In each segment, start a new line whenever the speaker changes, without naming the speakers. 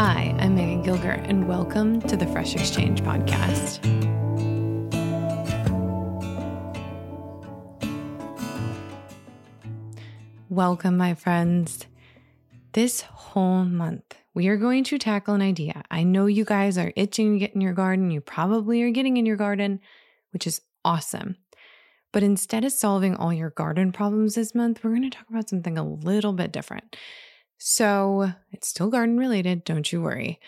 Hi, I'm Megan Gilger, and welcome to the Fresh Exchange podcast. Welcome, my friends. This whole month, we are going to tackle an idea. I know you guys are itching to get in your garden. You probably are getting in your garden, which is awesome. But instead of solving all your garden problems this month, we're going to talk about something a little bit different. So it's still garden related, don't you worry.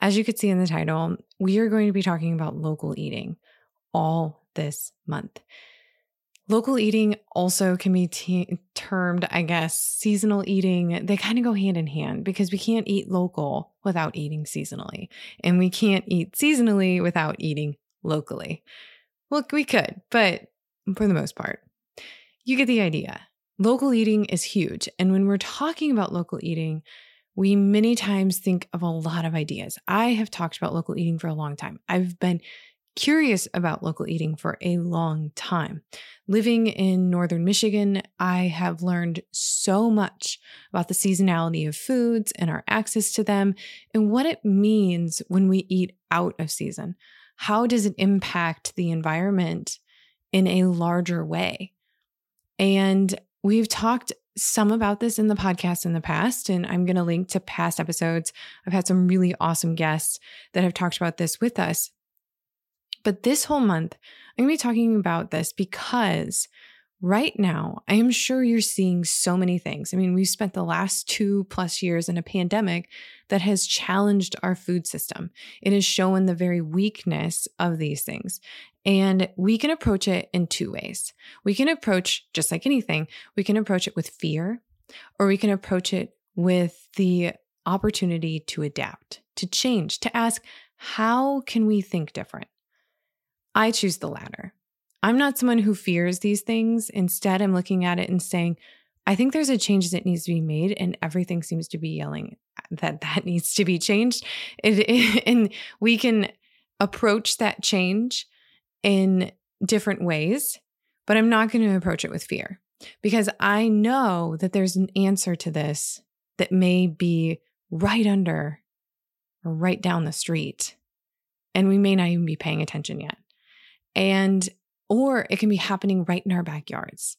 As you could see in the title, we are going to be talking about local eating all this month. Local eating also can be t- termed, I guess, seasonal eating. They kind of go hand in hand because we can't eat local without eating seasonally, and we can't eat seasonally without eating locally. Look, we could, but for the most part, you get the idea. Local eating is huge. And when we're talking about local eating, we many times think of a lot of ideas. I have talked about local eating for a long time. I've been curious about local eating for a long time. Living in northern Michigan, I have learned so much about the seasonality of foods and our access to them and what it means when we eat out of season. How does it impact the environment in a larger way? And we've talked some about this in the podcast in the past, and I'm going to link to past episodes. I've had some really awesome guests that have talked about this with us. But this whole month, I'm going to be talking about this because right now, I am sure you're seeing so many things. I mean, we've spent the last two plus years in a pandemic that has challenged our food system. It has shown the very weakness of these things. And we can approach it in two ways. We can approach, just like anything, we can approach it with fear, or we can approach it with the opportunity to adapt, to change, to ask, how can we think different? I choose the latter. I'm not someone who fears these things. Instead, I'm looking at it and saying, I think there's a change that needs to be made, and everything seems to be yelling that that needs to be changed. It, it, and we can approach that change in different ways, but I'm not going to approach it with fear because I know that there's an answer to this that may be right under or right down the street. And we may not even be paying attention yet and or it can be happening right in our backyards.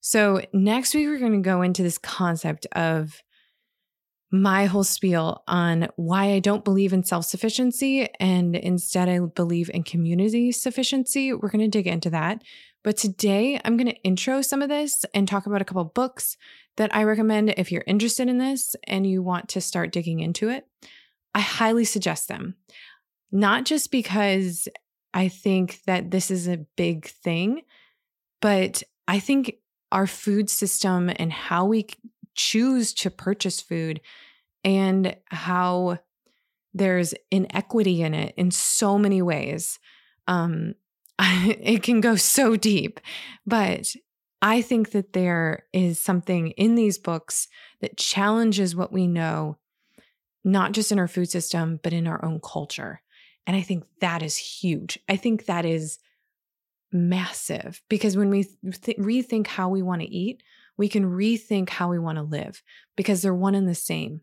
So, next week, we're going to go into this concept of my whole spiel on why I don't believe in self sufficiency and instead I believe in community sufficiency. We're going to dig into that. But today, I'm going to intro some of this and talk about a couple books that I recommend if you're interested in this and you want to start digging into it. I highly suggest them, not just because I think that this is a big thing, but I think our food system and how we choose to purchase food and how there's inequity in it in so many ways. Um, it can go so deep, but I think that there is something in these books that challenges what we know, not just in our food system, but in our own culture. And I think that is huge. I think that is massive because when we th- rethink how we want to eat, we can rethink how we want to live because they're one and the same.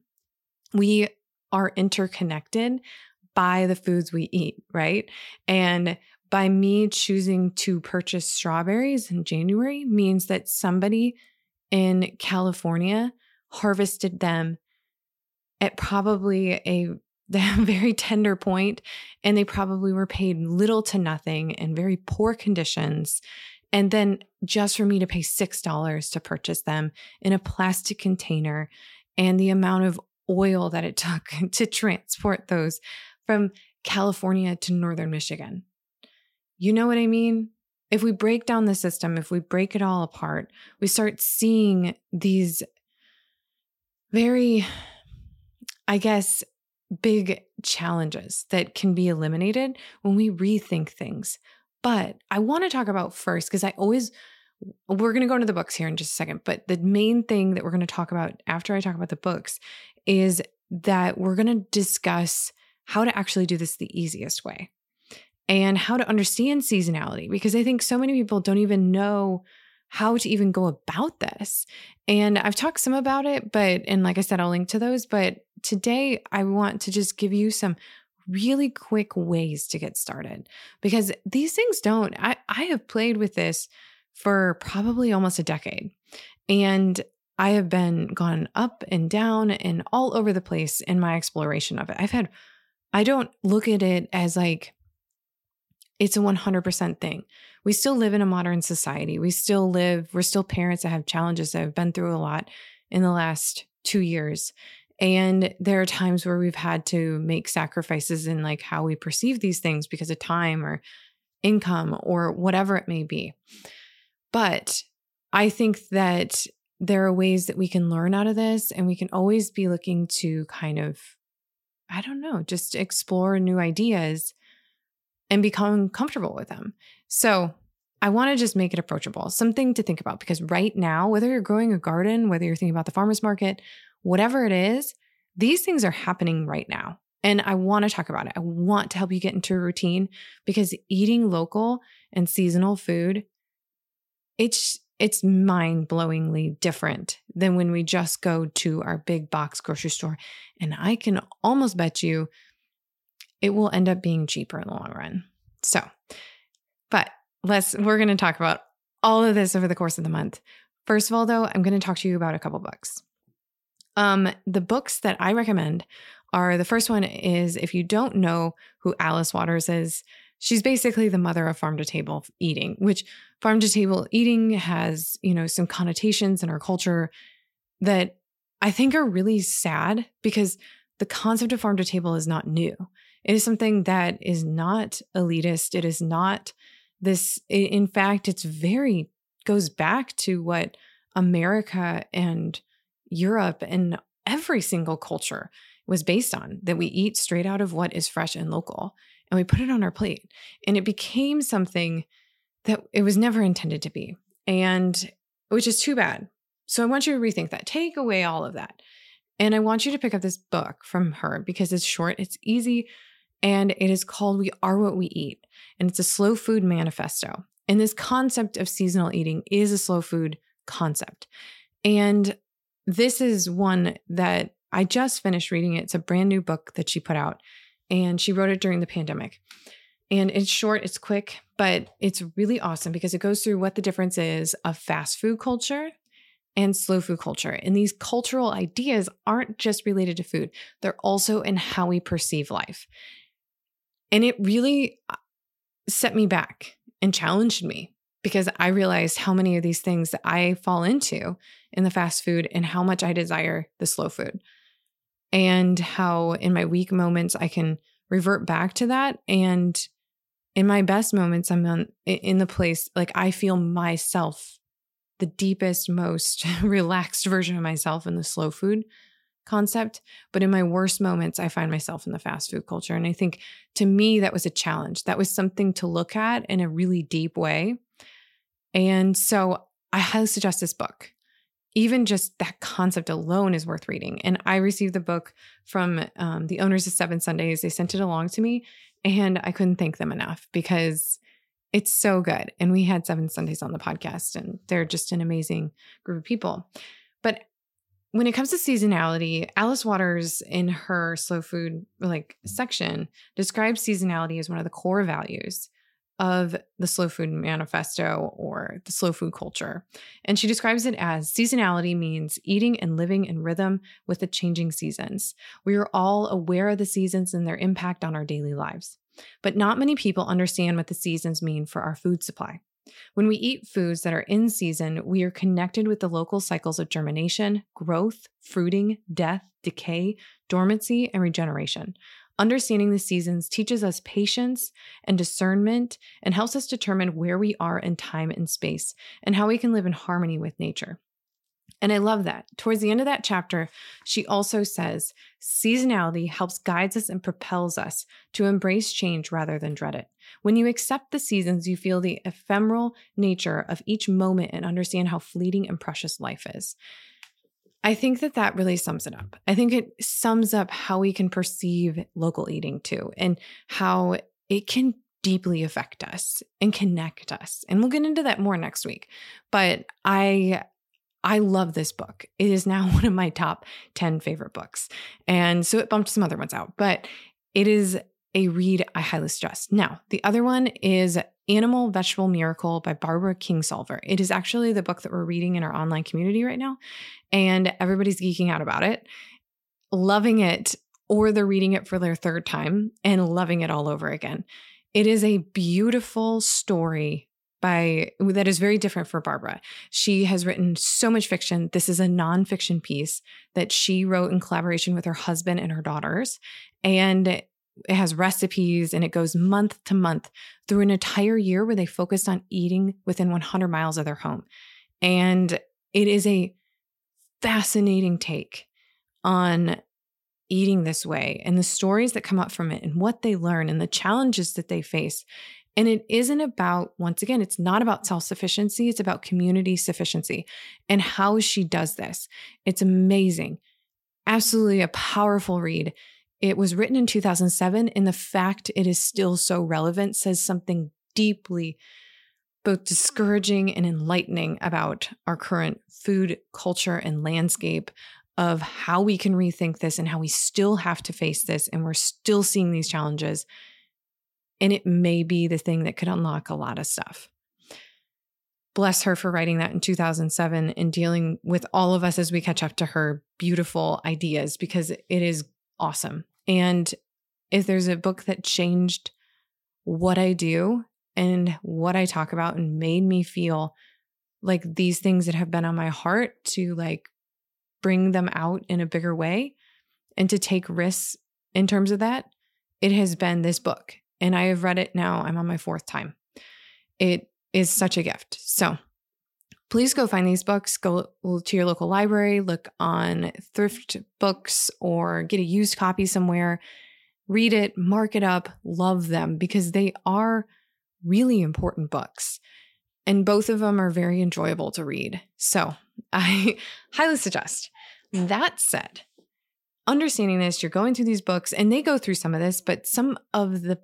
We are interconnected by the foods we eat, right? And by me choosing to purchase strawberries in January means that somebody in California harvested them at probably a very tender point and they probably were paid little to nothing in very poor conditions and then just for me to pay $6 to purchase them in a plastic container and the amount of oil that it took to transport those from California to northern Michigan. You know what I mean? If we break down the system, if we break it all apart, we start seeing these very, I guess, big challenges that can be eliminated when we rethink things. But I want to talk about first, because I always, we're going to go into the books here in just a second. But the main thing that we're going to talk about after I talk about the books is that we're going to discuss how to actually do this the easiest way and how to understand seasonality because I think so many people don't even know how to even go about this. And I've talked some about it, but, and like I said, I'll link to those. But today I want to just give you some really quick ways to get started because these things don't, I, I have played with this for probably almost a decade. And I have been gone up and down and all over the place in my exploration of it. I've had, I don't look at it as like, it's a 100% thing. We still live in a modern society. We still live, we're still parents that have challenges that have been through a lot in the last two years. And there are times where we've had to make sacrifices in like how we perceive these things because of time or income or whatever it may be. But I think that there are ways that we can learn out of this and we can always be looking to kind of, I don't know, just explore new ideas and become comfortable with them. So I want to just make it approachable, something to think about because right now, whether you're growing a garden, whether you're thinking about the farmer's market, whatever it is, these things are happening right now. And I want to talk about it. I want to help you get into a routine because eating local and seasonal food, it's it's mind-blowingly different than when we just go to our big box grocery store. And I can almost bet you it will end up being cheaper in the long run. So, but let's, we're going to talk about all of this over the course of the month. First of all, though, I'm going to talk to you about a couple books. Um, the books that I recommend are the first one is if you don't know who Alice Waters is, she's basically the mother of farm to table eating, which farm to table eating has, you know, some connotations in our culture that I think are really sad because the concept of farm to table is not new. It is something that is not elitist. It is not this, in fact, it's very, goes back to what America and Europe and every single culture was based on that we eat straight out of what is fresh and local and we put it on our plate. And it became something that it was never intended to be. And which is too bad. So I want you to rethink that. Take away all of that. And I want you to pick up this book from her because it's short, it's easy, and it is called We Are What We Eat. And it's a slow food manifesto. And this concept of seasonal eating is a slow food concept. And this is one that I just finished reading it. It's a brand new book that she put out, and she wrote it during the pandemic. And it's short, it's quick, but it's really awesome because it goes through what the difference is of fast food culture and slow food culture. And these cultural ideas aren't just related to food, they're also in how we perceive life. And it really uh, set me back and challenged me because I realized how many of these things that I fall into in the fast food and how much I desire the slow food. And how in my weak moments I can revert back to that. And in my best moments, I'm on, in the place like I feel myself the deepest, most relaxed version of myself in the slow food concept. But in my worst moments, I find myself in the fast food culture. And I think to me, that was a challenge. That was something to look at in a really deep way. And so I highly suggest this book. Even just that concept alone is worth reading. And I received the book from um, the owners of Seven Sundays. They sent it along to me, and I couldn't thank them enough because it's so good. And we had Seven Sundays on the podcast, and they're just an amazing group of people. When it comes to seasonality, Alice Waters in her slow food like section describes seasonality as one of the core values of the slow food manifesto or the slow food culture. And she describes it as seasonality means eating and living in rhythm with the changing seasons. We are all aware of the seasons and their impact on our daily lives. But not many people understand what the seasons mean for our food supply. When we eat foods that are in season, we are connected with the local cycles of germination, growth, fruiting, death, decay, dormancy, and regeneration. Understanding the seasons teaches us patience and discernment and helps us determine where we are in time and space and how we can live in harmony with nature. And I love that. Towards the end of that chapter, she also says seasonality helps guides us and propels us to embrace change rather than dread it. When you accept the seasons, you feel the ephemeral nature of each moment and understand how fleeting and precious life is. I think that that really sums it up. I think it sums up how we can perceive local eating too, and how it can deeply affect us and connect us. And we'll get into that more next week. But I I love this book. It is now one of my top 10 favorite books. And so it bumped some other ones out, but it is a read I highly suggest. Now, the other one is Animal Vegetable Miracle by Barbara Kingsolver. It is actually the book that we're reading in our online community right now, and everybody's geeking out about it, loving it, or they're reading it for their third time and loving it all over again. It is a beautiful story by that is very different for Barbara. She has written so much fiction. This is a nonfiction piece that she wrote in collaboration with her husband and her daughters. And it has recipes and it goes month to month through an entire year where they focused on eating within 100 miles of their home. And it is a fascinating take on eating this way and the stories that come up from it and what they learn and the challenges that they face. And it isn't about, once again, it's not about self sufficiency, it's about community sufficiency and how she does this. It's amazing. Absolutely a powerful read. It was written in 2007, and the fact it is still so relevant says something deeply both discouraging and enlightening about our current food culture and landscape of how we can rethink this and how we still have to face this and we're still seeing these challenges. And it may be the thing that could unlock a lot of stuff. Bless her for writing that in 2007 and dealing with all of us as we catch up to her beautiful ideas because it is awesome. And if there's a book that changed what I do and what I talk about and made me feel like these things that have been on my heart to like bring them out in a bigger way and to take risks in terms of that, it has been this book. And I have read it now. I'm on my fourth time. It is such a gift. So please go find these books. Go to your local library, look on thrift books, or get a used copy somewhere. Read it, mark it up, love them because they are really important books. And both of them are very enjoyable to read. So I highly suggest. That said, understanding this, you're going through these books, and they go through some of this, but some of the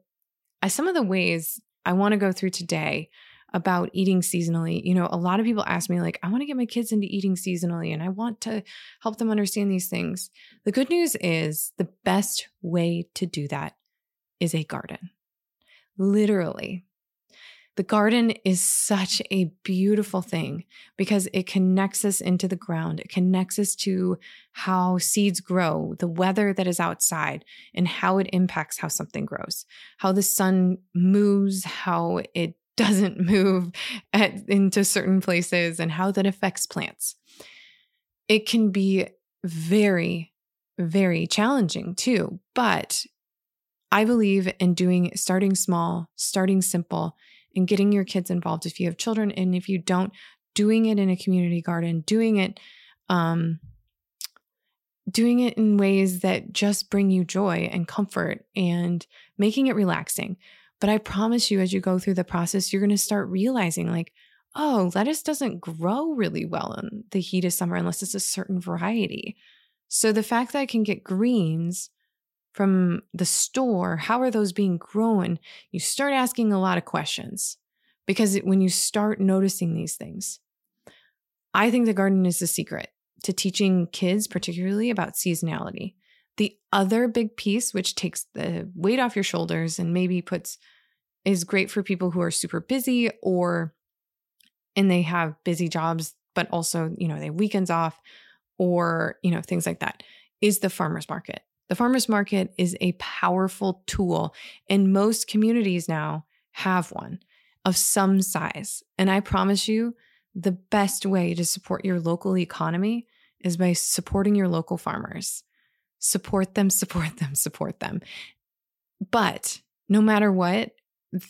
some of the ways I want to go through today about eating seasonally. You know, a lot of people ask me, like, I want to get my kids into eating seasonally and I want to help them understand these things. The good news is the best way to do that is a garden. Literally. The garden is such a beautiful thing because it connects us into the ground. It connects us to how seeds grow, the weather that is outside, and how it impacts how something grows, how the sun moves, how it doesn't move at, into certain places and how that affects plants. It can be very, very challenging too. But I believe in doing starting small, starting simple, and getting your kids involved if you have children. And if you don't, doing it in a community garden, doing it um doing it in ways that just bring you joy and comfort and making it relaxing. But I promise you as you go through the process you're going to start realizing like oh, lettuce doesn't grow really well in the heat of summer unless it's a certain variety. So the fact that I can get greens from the store, how are those being grown? You start asking a lot of questions because when you start noticing these things, I think the garden is the secret to teaching kids, particularly about seasonality. The other big piece, which takes the weight off your shoulders and maybe puts, is great for people who are super busy or, and they have busy jobs, but also, you know, they weekends off or, you know, things like that, is the farmer's market. The farmer's market is a powerful tool, and most communities now have one of some size. And I promise you, the best way to support your local economy is by supporting your local farmers. Support them, support them, support them. But no matter what,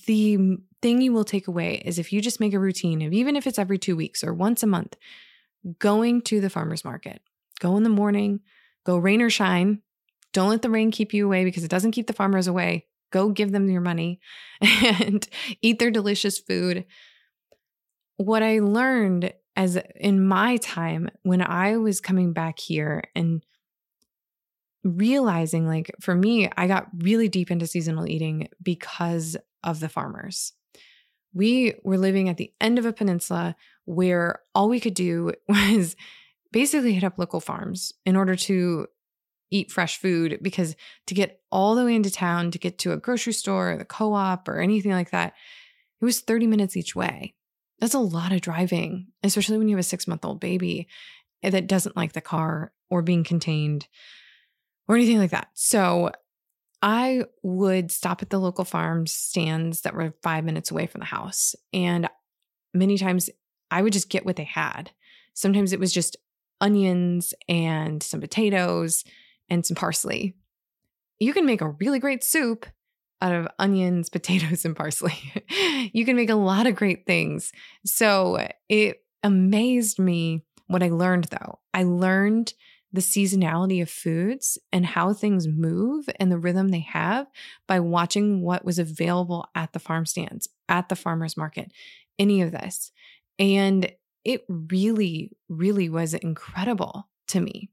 the thing you will take away is if you just make a routine of even if it's every two weeks or once a month, going to the farmer's market. Go in the morning, go rain or shine. Don't let the rain keep you away because it doesn't keep the farmers away. Go give them your money and eat their delicious food. What I learned as in my time when I was coming back here and realizing like for me I got really deep into seasonal eating because of the farmers. We were living at the end of a peninsula where all we could do was basically hit up local farms in order to eat fresh food because to get all the way into town to get to a grocery store or the co-op or anything like that it was 30 minutes each way that's a lot of driving especially when you have a 6 month old baby that doesn't like the car or being contained or anything like that so I would stop at the local farm stands that were five minutes away from the house. And many times I would just get what they had. Sometimes it was just onions and some potatoes and some parsley. You can make a really great soup out of onions, potatoes, and parsley. you can make a lot of great things. So it amazed me what I learned though. I learned the seasonality of foods and how things move and the rhythm they have by watching what was available at the farm stands, at the farmer's market, any of this. And it really, really was incredible to me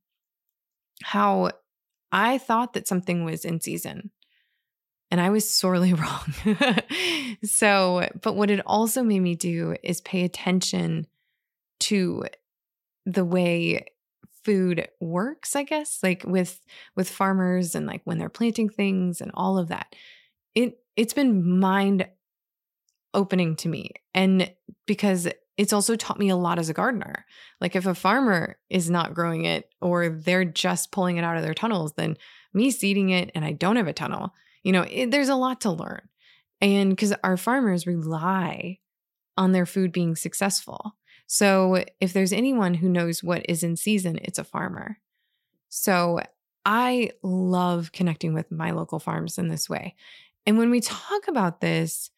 how I thought that something was in season and I was sorely wrong. so, but what it also made me do is pay attention to the way food works i guess like with with farmers and like when they're planting things and all of that it it's been mind opening to me and because it's also taught me a lot as a gardener like if a farmer is not growing it or they're just pulling it out of their tunnels then me seeding it and i don't have a tunnel you know it, there's a lot to learn and because our farmers rely on their food being successful so if there's anyone who knows what is in season, it's a farmer. So I love connecting with my local farms in this way. And when we talk about this,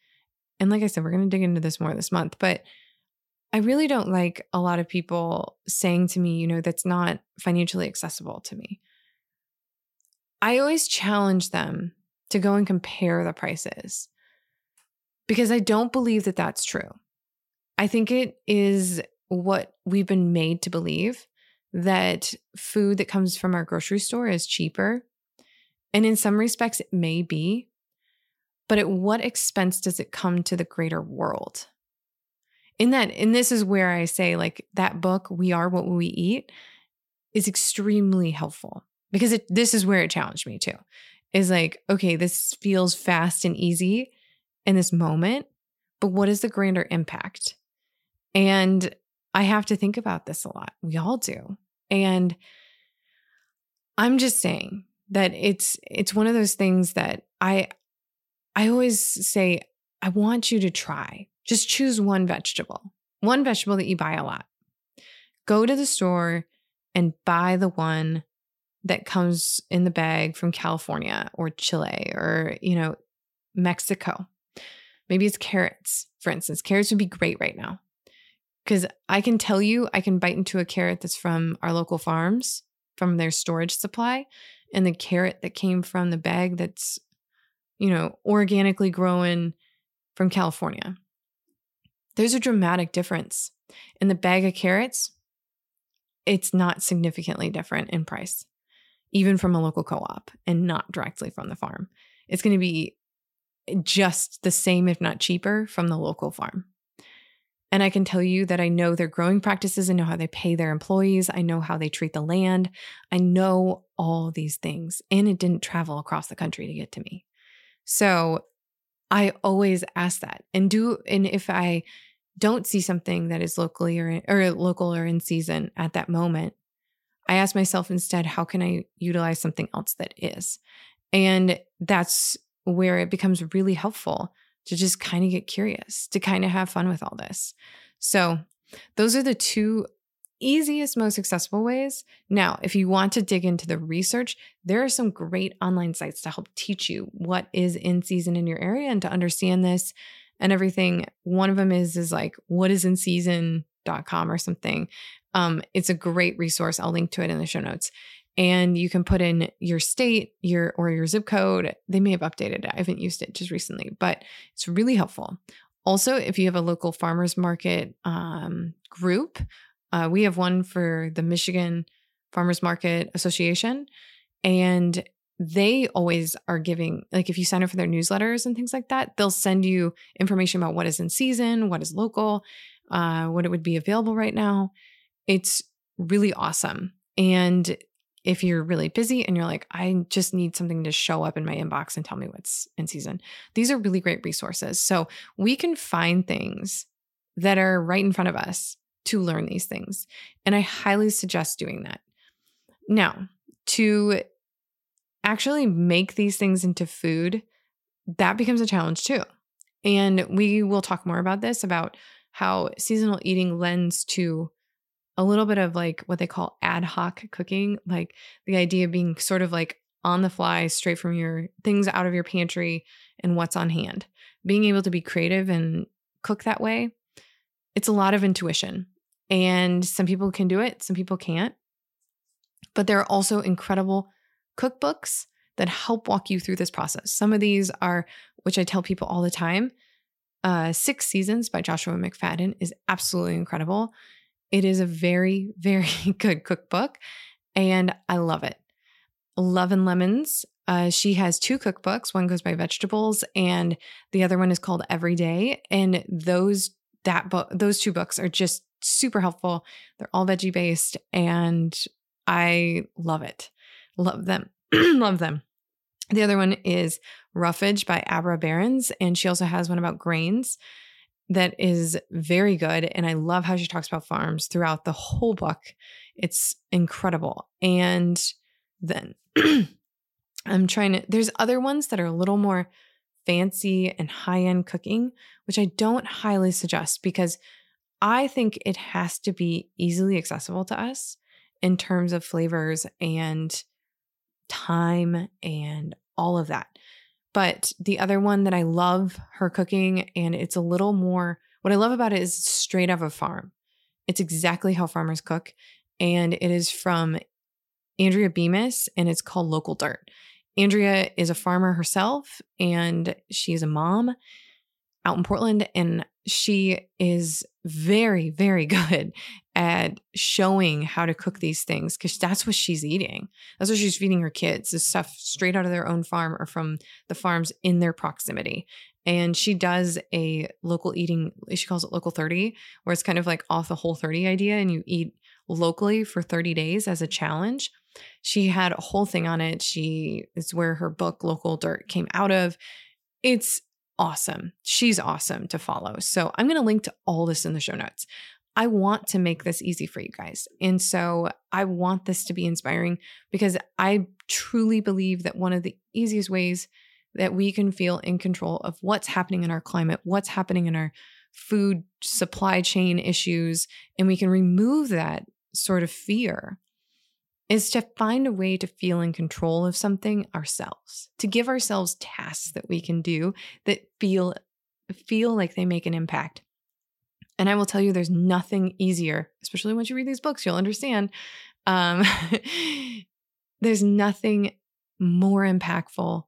and like I said, we're going to dig into this more this month, but I really don't like a lot of people saying to me, you know, that's not financially accessible to me. I always challenge them to go and compare the prices because I don't believe that that's true. I think it is what we've been made to believe that food that comes from our grocery store is cheaper. And in some respects, it may be. But at what expense does it come to the greater world? In that, and this is where I say, like, that book, We Are What We Eat, is extremely helpful because it, this is where it challenged me too. Is like, okay, this feels fast and easy in this moment, but what is the grander impact? And I have to think about this a lot. We all do. And I'm just saying that it's it's one of those things that I I always say I want you to try. Just choose one vegetable. One vegetable that you buy a lot. Go to the store and buy the one that comes in the bag from California or Chile or, you know, Mexico. Maybe it's carrots, for instance. Carrots would be great right now Because I can tell you, I can bite into a carrot that's from our local farms, from their storage supply, and the carrot that came from the bag that's, you know, organically grown from California. There's a dramatic difference. In the bag of carrots, it's not significantly different in price, even from a local co op and not directly from the farm. It's going to be just the same, if not cheaper, from the local farm. And I can tell you that I know their growing practices. I know how they pay their employees. I know how they treat the land. I know all these things. And it didn't travel across the country to get to me. So I always ask that and do. And if I don't see something that is locally or, or local or in season at that moment, I ask myself instead, how can I utilize something else that is? And that's where it becomes really helpful to just kind of get curious, to kind of have fun with all this. So, those are the two easiest, most accessible ways. Now, if you want to dig into the research, there are some great online sites to help teach you what is in season in your area and to understand this and everything. One of them is is like what is in season.com or something. Um, it's a great resource. I'll link to it in the show notes. And you can put in your state, your or your zip code. They may have updated it. I haven't used it just recently, but it's really helpful. Also, if you have a local farmers market um, group, uh, we have one for the Michigan Farmers Market Association, and they always are giving like if you sign up for their newsletters and things like that they'll send you information about what is in season what is local uh, what it would be available right now. It's really awesome. And if you're really busy and you're like i just need something to show up in my inbox and tell me what's in season these are really great resources. So we can find things that are right in front of us to learn these things and i highly suggest doing that now to actually make these things into food, that becomes a challenge too. And we will talk more about this about how seasonal eating lends to a little bit of like what they call ad hoc cooking, like the idea of being sort of like on the fly, straight from your things out of your pantry and what's on hand. Being able to be creative and cook that way, it's a lot of intuition. And some people can do it, some people can't. But there are also incredible cookbooks that help walk you through this process. Some of these are, which I tell people all the time, uh, Six Seasons by Joshua McFadden is absolutely incredible. It is a very, very good cookbook, and I love it. Love and Lemons. Uh, she has two cookbooks. One goes by vegetables, and the other one is called Everyday. And those that book, those two books are just super helpful. They're all veggie based, and I love it. Love them. Love them. The other one is Roughage by Abra Berens. And she also has one about grains that is very good. And I love how she talks about farms throughout the whole book. It's incredible. And then I'm trying to, there's other ones that are a little more fancy and high end cooking, which I don't highly suggest because I think it has to be easily accessible to us in terms of flavors and time and all of that. But the other one that I love her cooking, and it's a little more, what I love about it is straight out of a farm. It's exactly how farmers cook. And it is from Andrea Bemis, and it's called Local Dirt. Andrea is a farmer herself, and she's a mom out in Portland. And she is very, very good at showing how to cook these things because that's what she's eating. That's what she's feeding her kids is stuff straight out of their own farm or from the farms in their proximity. And she does a local eating, she calls it local 30, where it's kind of like off the whole 30 idea and you eat locally for 30 days as a challenge. She had a whole thing on it. She is where her book Local Dirt came out of. It's awesome. She's awesome to follow. So I'm going to link to all this in the show notes. I want to make this easy for you guys. And so I want this to be inspiring because I truly believe that one of the easiest ways that we can feel in control of what's happening in our climate, what's happening in our food supply chain issues, and we can remove that sort of fear is to find a way to feel in control of something ourselves, to give ourselves tasks that we can do that feel feel like they make an impact And I will tell you, there's nothing easier, especially once you read these books, you'll understand. Um, there's nothing more impactful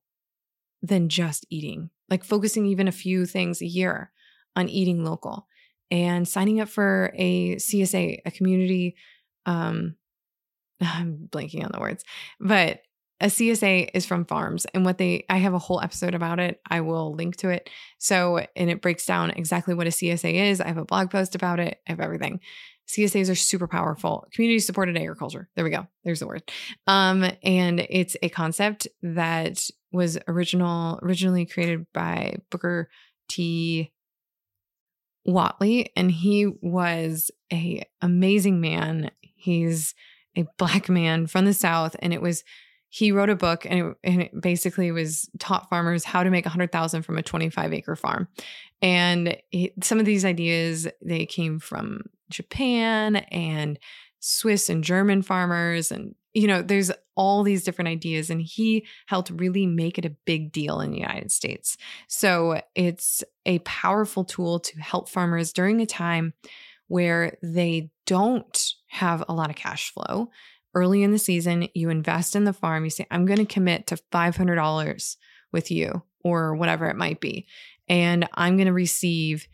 than just eating, like focusing even a few things a year on eating local and signing up for a CSA, a community. Um, I'm blanking on the words, but a CSA is from farms and what they I have a whole episode about it. I will link to it. So and it breaks down exactly what a CSA is. I have a blog post about it. I have everything. CSAs are super powerful. Community supported agriculture. There we go. There's the word. Um, and it's a concept that was original originally created by Booker T. Whatley and he was a amazing man. He's a black man from the South, and it was he wrote a book and it, and it basically was taught farmers how to make a 100,000 from a 25 acre farm. And some of these ideas, they came from Japan and Swiss and German farmers. And, you know, there's all these different ideas. And he helped really make it a big deal in the United States. So it's a powerful tool to help farmers during a time where they don't have a lot of cash flow early in the season, you invest in the farm, you say, I'm going to commit to $500 with you or whatever it might be. And I'm going to receive,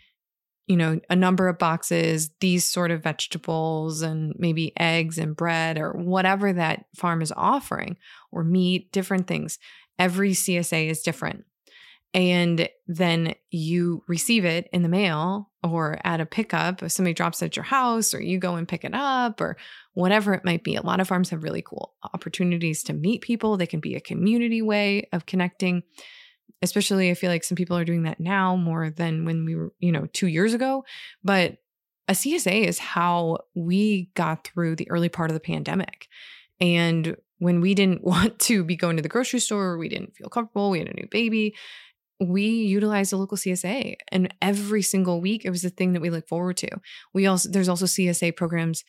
you know, a number of boxes, these sort of vegetables and maybe eggs and bread or whatever that farm is offering or meat, different things. Every CSA is different and then you receive it in the mail or at a pickup if somebody drops it at your house or you go and pick it up or whatever it might be. A lot of farms have really cool opportunities to meet people. They can be a community way of connecting especially i feel like some people are doing that now more than when we were you know 2 years ago. But a CSA is how we got through the early part of the pandemic. And when we didn't want to be going to the grocery store, we didn't feel comfortable, we had a new baby, we utilized a local CSA and every single week it was the thing that we look forward to. We also there's also CSA programs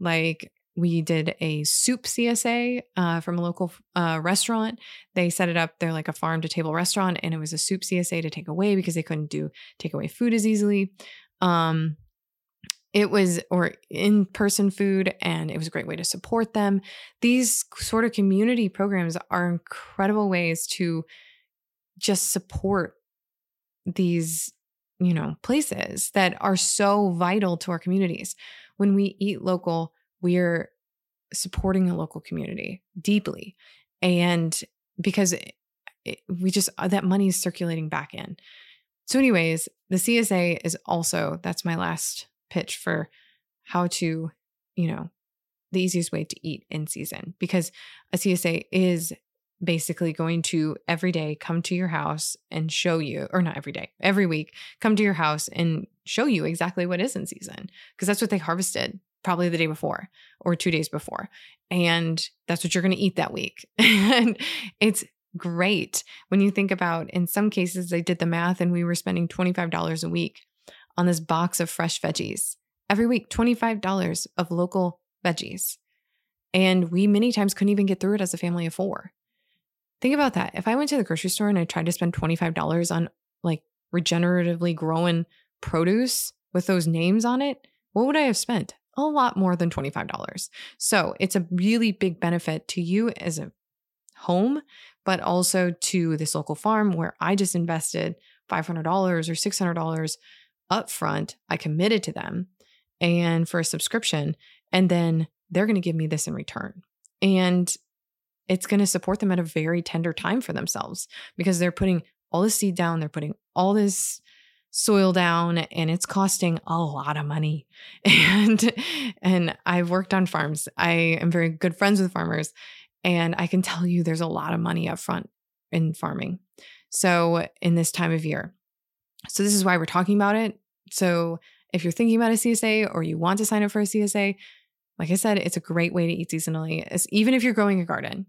like we did a soup CSA uh, from a local uh, restaurant. They set it up. They're like a farm to table restaurant, and it was a soup CSA to take away because they couldn't do takeaway food as easily. Um, it was or in person food, and it was a great way to support them. These sort of community programs are incredible ways to just support these you know places that are so vital to our communities. When we eat local we're supporting the local community deeply and because it, it, we just uh, that money is circulating back in. So anyways the csa is also that's my last pitch for how to you know the easiest way to eat in season because a csa is basically going to every day come to your house and show you, or not every day, every week, come to your house and show you exactly what is in season. Because that's what they harvested probably the day before or two days before. And that's what you're going to eat that week. and it's great when you think about, in some cases, they did the math and we were spending $25 a week on this box of fresh veggies every week, $25 of local veggies. And we many times couldn't even get through it as a family of four. Think about that. If I went to the grocery store and I tried to spend $25 on like regeneratively growing produce with those names on it, what would I have spent? A lot more than $25. So it's a really big benefit to you as a home, but also to this local farm where I just invested $500 or $600 upfront. I committed to them and for a subscription, and then they're going to give me this in return. And it's going to support them at a very tender time for themselves because they're putting all the seed down, they're putting all this soil down and it's costing a lot of money. And and I've worked on farms. I am very good friends with farmers and I can tell you there's a lot of money up front in farming. So in this time of year. So this is why we're talking about it. So if you're thinking about a CSA or you want to sign up for a CSA, like I said, it's a great way to eat seasonally, even if you're growing a garden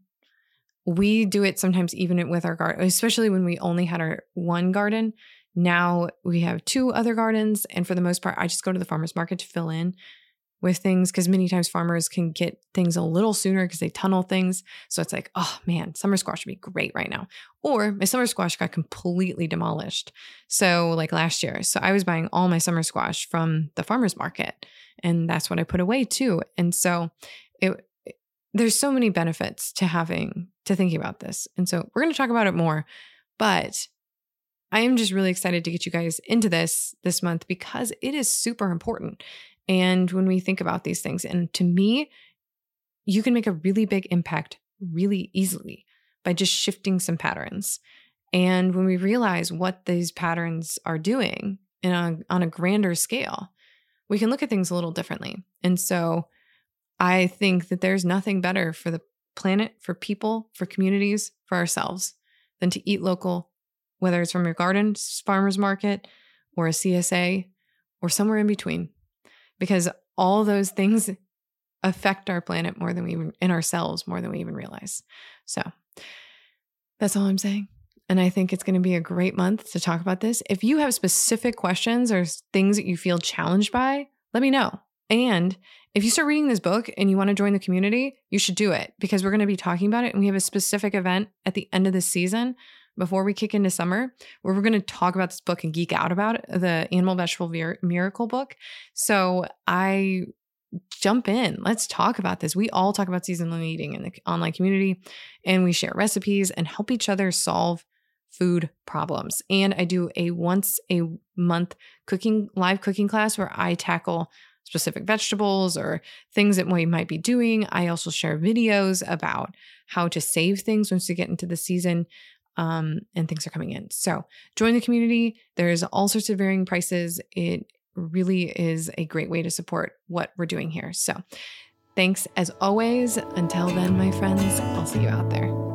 we do it sometimes even with our garden, especially when we only had our one garden. Now we have two other gardens. And for the most part, I just go to the farmer's market to fill in with things because many times farmers can get things a little sooner because they tunnel things. So it's like, oh man, summer squash would be great right now. Or my summer squash got completely demolished. So, like last year. So I was buying all my summer squash from the farmer's market. And that's what I put away too. And so it, there's so many benefits to having to thinking about this. And so we're going to talk about it more. But I am just really excited to get you guys into this this month because it is super important. And when we think about these things, and to me, you can make a really big impact really easily by just shifting some patterns. And when we realize what these patterns are doing in a, on a grander scale, we can look at things a little differently. And so I think that there's nothing better for the planet, for people, for communities, for ourselves than to eat local, whether it's from your garden, farmer's market, or a CSA, or somewhere in between. Because all those things affect our planet more than we even, in ourselves more than we even realize. So that's all I'm saying. And I think it's going to be a great month to talk about this. If you have specific questions or things that you feel challenged by, let me know. And if you start reading this book and you want to join the community, you should do it because we're going to be talking about it. And we have a specific event at the end of the season before we kick into summer where we're going to talk about this book and geek out about it, the Animal Vegetable Miracle book. So I jump in. Let's talk about this. We all talk about seasonal eating in the online community and we share recipes and help each other solve food problems. And I do a once a month cooking live cooking class where I tackle specific vegetables or things that we might be doing. I also share videos about how to save things once you get into the season um, and things are coming in. So join the community. There's all sorts of varying prices. It really is a great way to support what we're doing here. So thanks as always. Until then, my friends, I'll see you out there.